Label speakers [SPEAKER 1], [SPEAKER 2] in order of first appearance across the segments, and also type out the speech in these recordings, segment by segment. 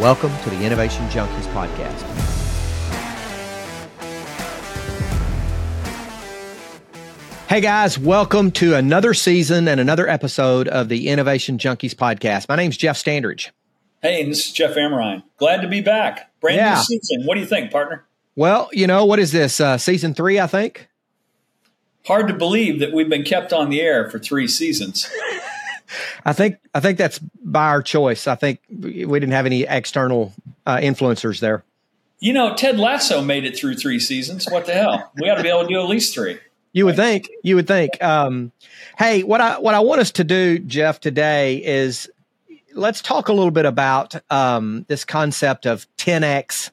[SPEAKER 1] Welcome to the Innovation Junkies podcast. Hey guys, welcome to another season and another episode of the Innovation Junkies podcast. My name's Jeff Standridge.
[SPEAKER 2] Hey, this is Jeff Amrine. Glad to be back. Brand yeah. new season. What do you think, partner?
[SPEAKER 1] Well, you know, what is this? Uh, season three, I think.
[SPEAKER 2] Hard to believe that we've been kept on the air for three seasons.
[SPEAKER 1] I think I think that's by our choice. I think we didn't have any external uh, influencers there.
[SPEAKER 2] You know, Ted Lasso made it through three seasons. What the hell? We got to be able to do at least three.
[SPEAKER 1] You would think. You would think. Um, hey, what I what I want us to do, Jeff, today is let's talk a little bit about um, this concept of 10x,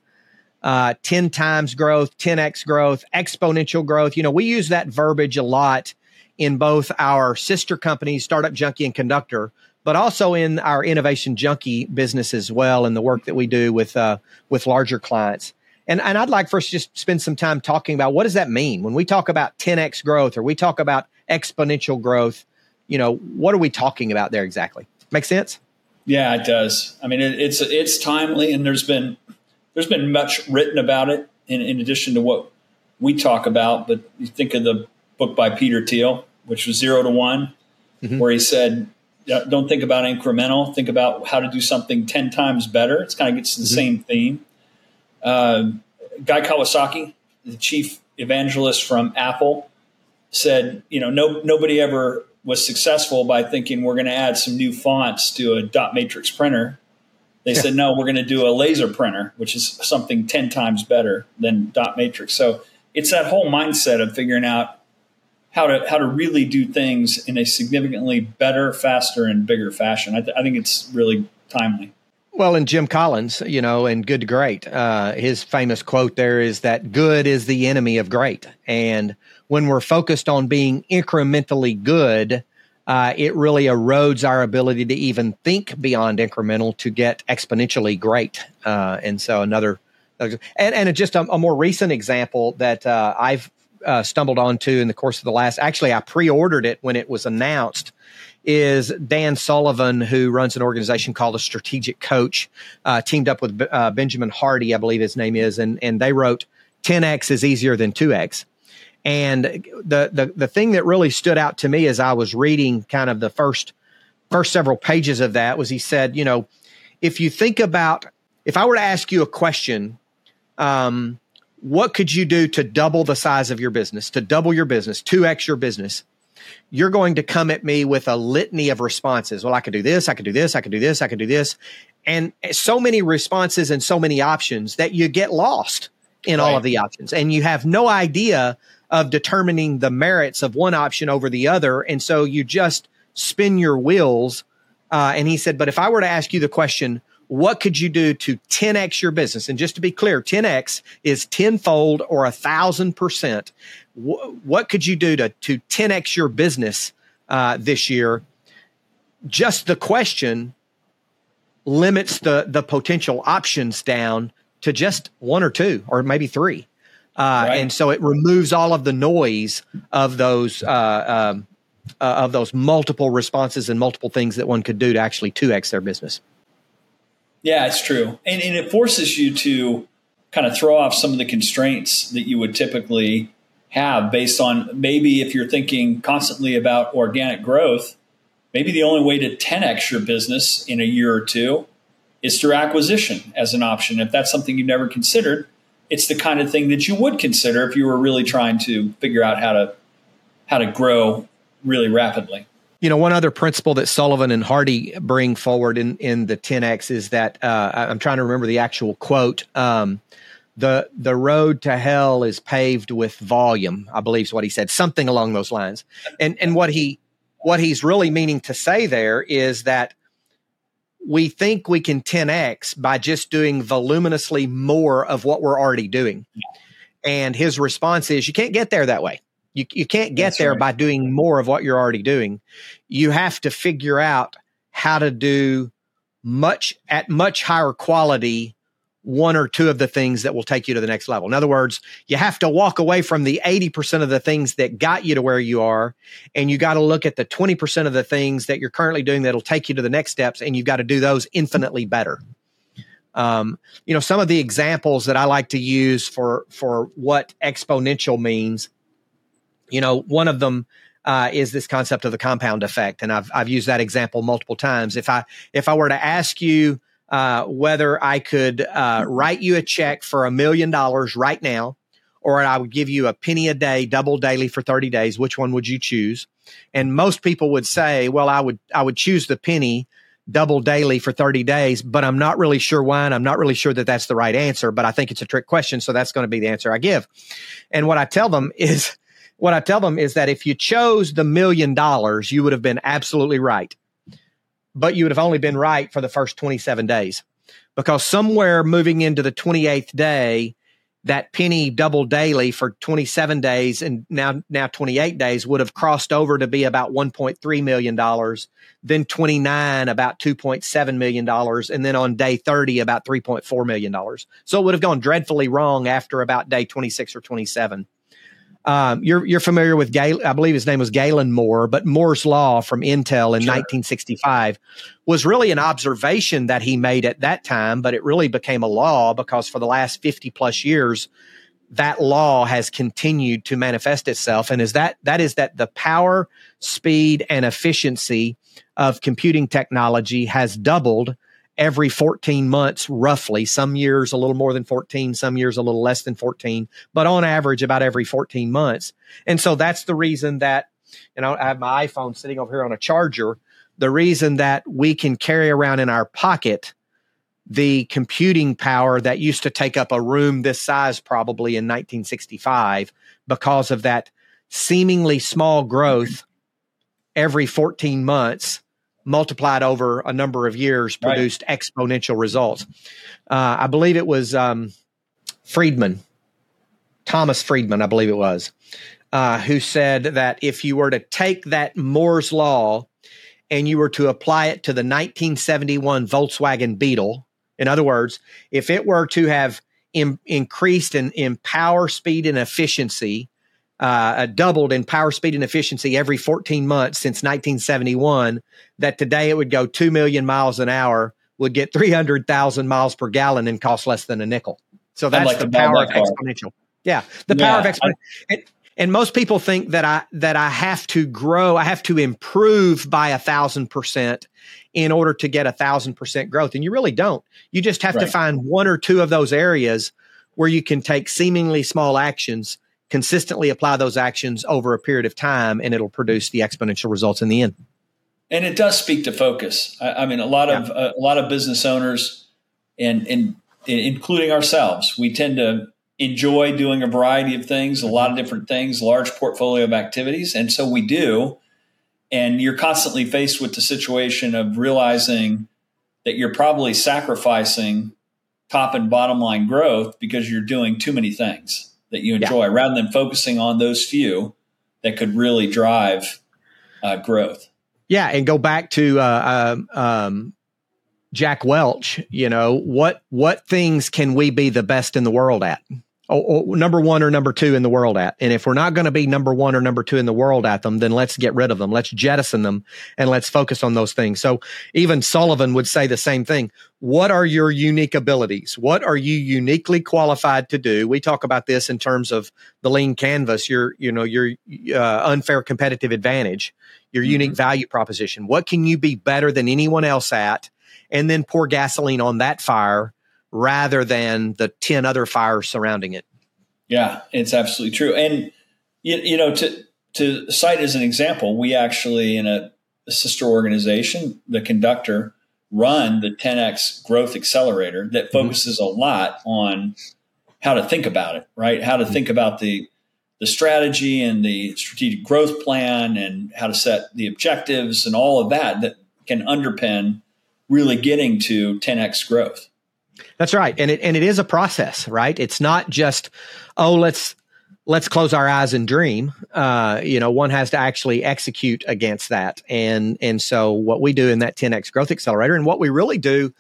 [SPEAKER 1] uh, 10 times growth, 10x growth, exponential growth. You know, we use that verbiage a lot in both our sister companies, Startup Junkie and Conductor, but also in our Innovation Junkie business as well, and the work that we do with uh, with larger clients. And, and I'd like first just spend some time talking about what does that mean when we talk about 10x growth or we talk about exponential growth. You know, what are we talking about there exactly? Make sense?
[SPEAKER 2] Yeah, it does. I mean, it, it's it's timely, and there's been there's been much written about it in, in addition to what we talk about. But you think of the book by Peter Thiel, which was Zero to One, mm-hmm. where he said, "Don't think about incremental. Think about how to do something ten times better." It's kind of gets to the mm-hmm. same theme. Uh, Guy Kawasaki, the chief evangelist from Apple, said, you know, no, nobody ever was successful by thinking we're going to add some new fonts to a dot matrix printer. They yeah. said, no, we're going to do a laser printer, which is something 10 times better than dot matrix. So it's that whole mindset of figuring out how to, how to really do things in a significantly better, faster, and bigger fashion. I, th- I think it's really timely.
[SPEAKER 1] Well, and Jim Collins, you know, and Good to Great, uh, his famous quote there is that good is the enemy of great. And when we're focused on being incrementally good, uh, it really erodes our ability to even think beyond incremental to get exponentially great. Uh, and so another, and, and just a, a more recent example that uh, I've uh, stumbled onto in the course of the last, actually, I pre ordered it when it was announced is Dan Sullivan, who runs an organization called a Strategic Coach, uh, teamed up with uh, Benjamin Hardy, I believe his name is, and and they wrote 10x is easier than 2x. And the the the thing that really stood out to me as I was reading kind of the first first several pages of that was he said, you know, if you think about if I were to ask you a question, um, what could you do to double the size of your business, to double your business, 2x your business? you're going to come at me with a litany of responses. Well, I could do this, I could do this, I could do this, I could do this. And so many responses and so many options that you get lost in right. all of the options and you have no idea of determining the merits of one option over the other. And so you just spin your wheels. Uh, and he said, but if I were to ask you the question, what could you do to 10x your business? And just to be clear, 10x is tenfold or a thousand percent. What could you do to, to 10x your business uh, this year? Just the question limits the, the potential options down to just one or two or maybe three. Uh, right. And so it removes all of the noise of those uh, um, uh, of those multiple responses and multiple things that one could do to actually 2x their business.
[SPEAKER 2] Yeah, it's true. And, and it forces you to kind of throw off some of the constraints that you would typically have based on maybe if you're thinking constantly about organic growth, maybe the only way to 10x your business in a year or two is through acquisition as an option. If that's something you've never considered, it's the kind of thing that you would consider if you were really trying to figure out how to how to grow really rapidly.
[SPEAKER 1] You know, one other principle that Sullivan and Hardy bring forward in, in the 10X is that uh, I'm trying to remember the actual quote. Um, the the road to hell is paved with volume, I believe is what he said, something along those lines. And and what he what he's really meaning to say there is that we think we can 10x by just doing voluminously more of what we're already doing. And his response is you can't get there that way. You, you can't get That's there right. by doing more of what you're already doing. You have to figure out how to do much at much higher quality one or two of the things that will take you to the next level. In other words, you have to walk away from the 80% of the things that got you to where you are, and you got to look at the 20% of the things that you're currently doing that'll take you to the next steps, and you've got to do those infinitely better. Um, you know, some of the examples that I like to use for for what exponential means. You know, one of them uh, is this concept of the compound effect, and I've I've used that example multiple times. If I if I were to ask you uh, whether I could uh, write you a check for a million dollars right now, or I would give you a penny a day, double daily for 30 days, which one would you choose? And most people would say, well, I would, I would choose the penny double daily for 30 days, but I'm not really sure why. And I'm not really sure that that's the right answer, but I think it's a trick question. So that's going to be the answer I give. And what I tell them is, what I tell them is that if you chose the million dollars, you would have been absolutely right. But you would have only been right for the first 27 days. Because somewhere moving into the 28th day, that penny double daily for 27 days and now now 28 days would have crossed over to be about 1.3 million dollars then 29 about 2.7 million dollars and then on day 30 about 3.4 million dollars. So it would have gone dreadfully wrong after about day 26 or 27 um, you're you're familiar with Gay, I believe his name was Galen Moore, but Moore's law from Intel in sure. 1965 was really an observation that he made at that time, but it really became a law because for the last 50 plus years, that law has continued to manifest itself. And is that that is that the power, speed, and efficiency of computing technology has doubled every 14 months, roughly. Some years a little more than 14, some years a little less than 14, but on average about every 14 months. And so that's the reason that, know, I have my iPhone sitting over here on a charger. The reason that we can carry around in our pocket the computing power that used to take up a room this size probably in 1965 because of that seemingly small growth every 14 months multiplied over a number of years produced right. exponential results. Uh, I believe it was um, Friedman, Thomas Friedman, I believe it was, uh, who said that if you were to take that Moore's law and you were to apply it to the 1971 Volkswagen Beetle, in other words, if it were to have in, increased in, in power, speed, and efficiency uh, doubled in power, speed, and efficiency every 14 months since 1971, that today it would go 2 million miles an hour, would get 300,000 miles per gallon and cost less than a nickel. So that's like the power of exponential. Yeah, the yeah, power of exponential. And, and most people think that I that I have to grow, I have to improve by a thousand percent in order to get a thousand percent growth, and you really don't. You just have right. to find one or two of those areas where you can take seemingly small actions consistently apply those actions over a period of time and it'll produce the exponential results in the end.
[SPEAKER 2] And it does speak to focus. I, I mean a lot yeah. of uh, a lot of business owners and, and including ourselves we tend to enjoy doing a variety of things a lot of different things large portfolio of activities. And so we do. And you're constantly faced with the situation of realizing that you're probably sacrificing top and bottom line growth because you're doing too many things that you enjoy yeah. rather than focusing on those few that could really drive uh, growth.
[SPEAKER 1] Yeah, and go back to uh, um, um, Jack Welch. You know what what things can we be the best in the world at? Oh, oh, number one or number two in the world at. And if we're not going to be number one or number two in the world at them, then let's get rid of them. Let's jettison them and let's focus on those things. So even Sullivan would say the same thing. What are your unique abilities? What are you uniquely qualified to do? We talk about this in terms of the lean canvas, your, you know, your uh, unfair competitive advantage, your mm-hmm. unique value proposition. What can you be better than anyone else at? And then pour gasoline on that fire rather than the 10 other fires surrounding it.
[SPEAKER 2] Yeah, it's absolutely true. And, you, you know, to, to cite as an example, we actually, in a, a sister organization, the conductor, run the 10x growth accelerator that mm-hmm. focuses mm-hmm. a lot on how to think about it, right? How to mm-hmm. think about the the strategy and the strategic growth plan and how to set the objectives and all of that that can underpin really getting to 10x growth.
[SPEAKER 1] That's right. And it and it is a process, right? It's not just, oh, let's let's close our eyes and dream. Uh, you know, one has to actually execute against that. And and so what we do in that 10x growth accelerator and what we really do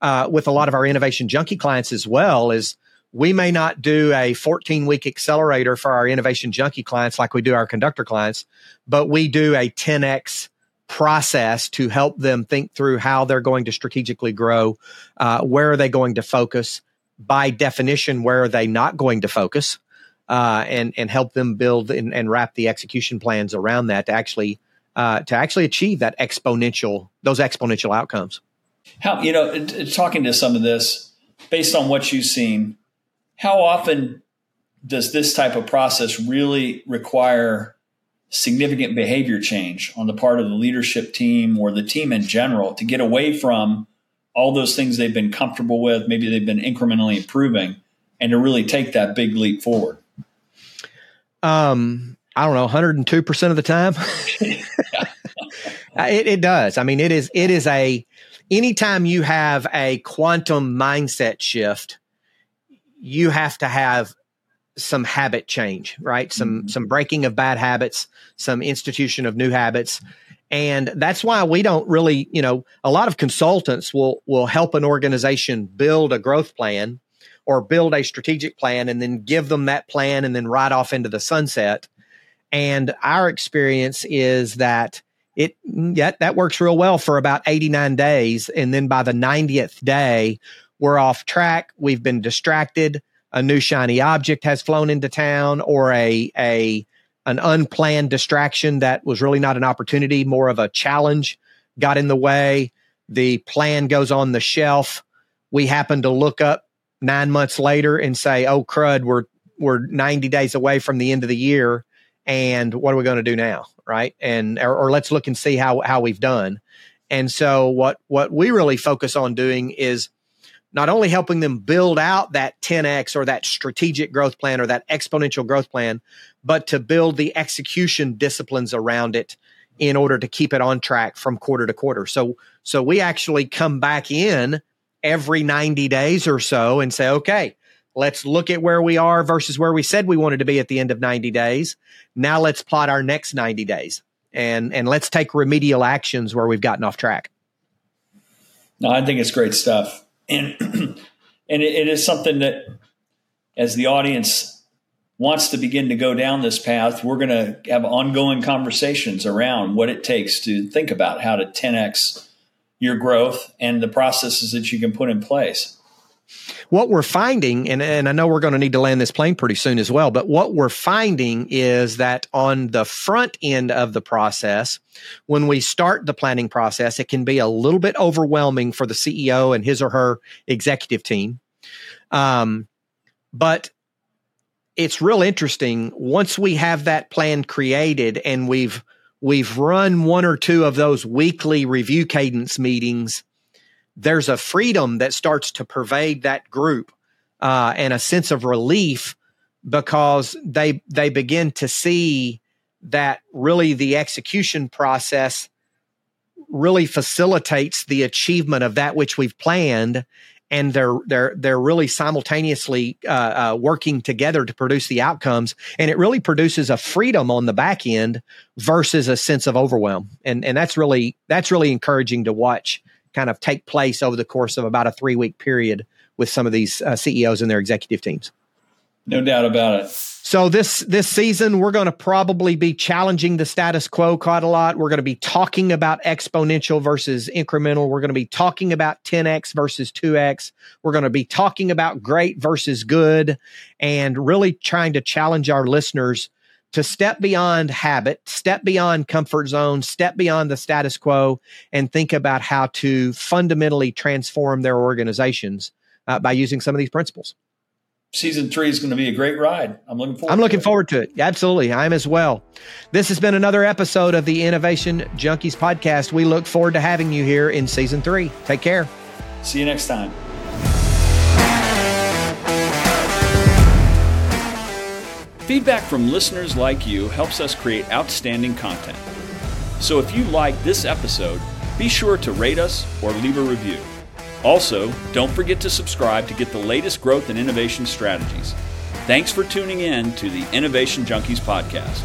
[SPEAKER 1] uh, with a lot of our innovation junkie clients as well is we may not do a 14 week accelerator for our innovation junkie clients like we do our conductor clients, but we do a 10x process to help them think through how they're going to strategically grow, uh, where are they going to focus, by definition, where are they not going to focus, uh, and and help them build and, and, wrap the execution plans around that to actually uh, to actually achieve that exponential those exponential outcomes.
[SPEAKER 2] How you know, talking to some of this based on what you've seen, how often does this type of process really require significant behavior change on the part of the leadership team or the team in general to get away from all those things they've been comfortable with, maybe they've been incrementally improving, and to really take that big leap forward?
[SPEAKER 1] Um, I don't know, 102% of the time. it, it does. I mean, it is, it is a, anytime you have a quantum mindset shift, you have to have some habit change, right? Some mm-hmm. some breaking of bad habits, some institution of new habits. And that's why we don't really, you know, a lot of consultants will will help an organization build a growth plan or build a strategic plan and then give them that plan and then ride off into the sunset. And our experience is that it yeah, that works real well for about 89 days and then by the 90th day we're off track, we've been distracted, a new shiny object has flown into town or a a an unplanned distraction that was really not an opportunity, more of a challenge got in the way. The plan goes on the shelf. We happen to look up nine months later and say, "Oh crud, we're we're 90 days away from the end of the year, and what are we going to do now?" Right? And or, or let's look and see how how we've done. And so what what we really focus on doing is not only helping them build out that 10x or that strategic growth plan or that exponential growth plan, but to build the execution disciplines around it in order to keep it on track from quarter to quarter. So, so we actually come back in every 90 days or so and say, okay, let's look at where we are versus where we said we wanted to be at the end of 90 days. Now let's plot our next 90 days and, and let's take remedial actions where we've gotten off track.
[SPEAKER 2] No, I think it's great stuff and and it, it is something that as the audience wants to begin to go down this path, we're going to have ongoing conversations around what it takes to think about how to 10x your growth and the processes that you can put in place
[SPEAKER 1] what we're finding, and, and I know we're going to need to land this plane pretty soon as well, but what we're finding is that on the front end of the process, when we start the planning process, it can be a little bit overwhelming for the CEO and his or her executive team. Um, but it's real interesting once we have that plan created and we've we've run one or two of those weekly review cadence meetings there's a freedom that starts to pervade that group uh, and a sense of relief because they they begin to see that really the execution process really facilitates the achievement of that which we've planned and they're they're they're really simultaneously uh, uh, working together to produce the outcomes and it really produces a freedom on the back end versus a sense of overwhelm. And and that's really that's really encouraging to watch kind of take place over the course of about a three week period with some of these uh, CEOs and their executive teams.
[SPEAKER 2] No doubt about it.
[SPEAKER 1] So this this season we're going to probably be challenging the status quo quite a lot. We're going to be talking about exponential versus incremental. We're going to be talking about 10x versus 2x. We're going to be talking about great versus good and really trying to challenge our listeners to step beyond habit, step beyond comfort zone, step beyond the status quo, and think about how to fundamentally transform their organizations uh, by using some of these principles.
[SPEAKER 2] Season three is going to be a great ride. I'm looking forward.
[SPEAKER 1] I'm looking to forward to it. Absolutely, I'm as well. This has been another episode of the Innovation Junkies podcast. We look forward to having you here in season three. Take care.
[SPEAKER 2] See you next time. Feedback from listeners like you helps us create outstanding content. So if you like this episode, be sure to rate us or leave a review. Also, don't forget to subscribe to get the latest growth and innovation strategies. Thanks for tuning in to the Innovation Junkies podcast.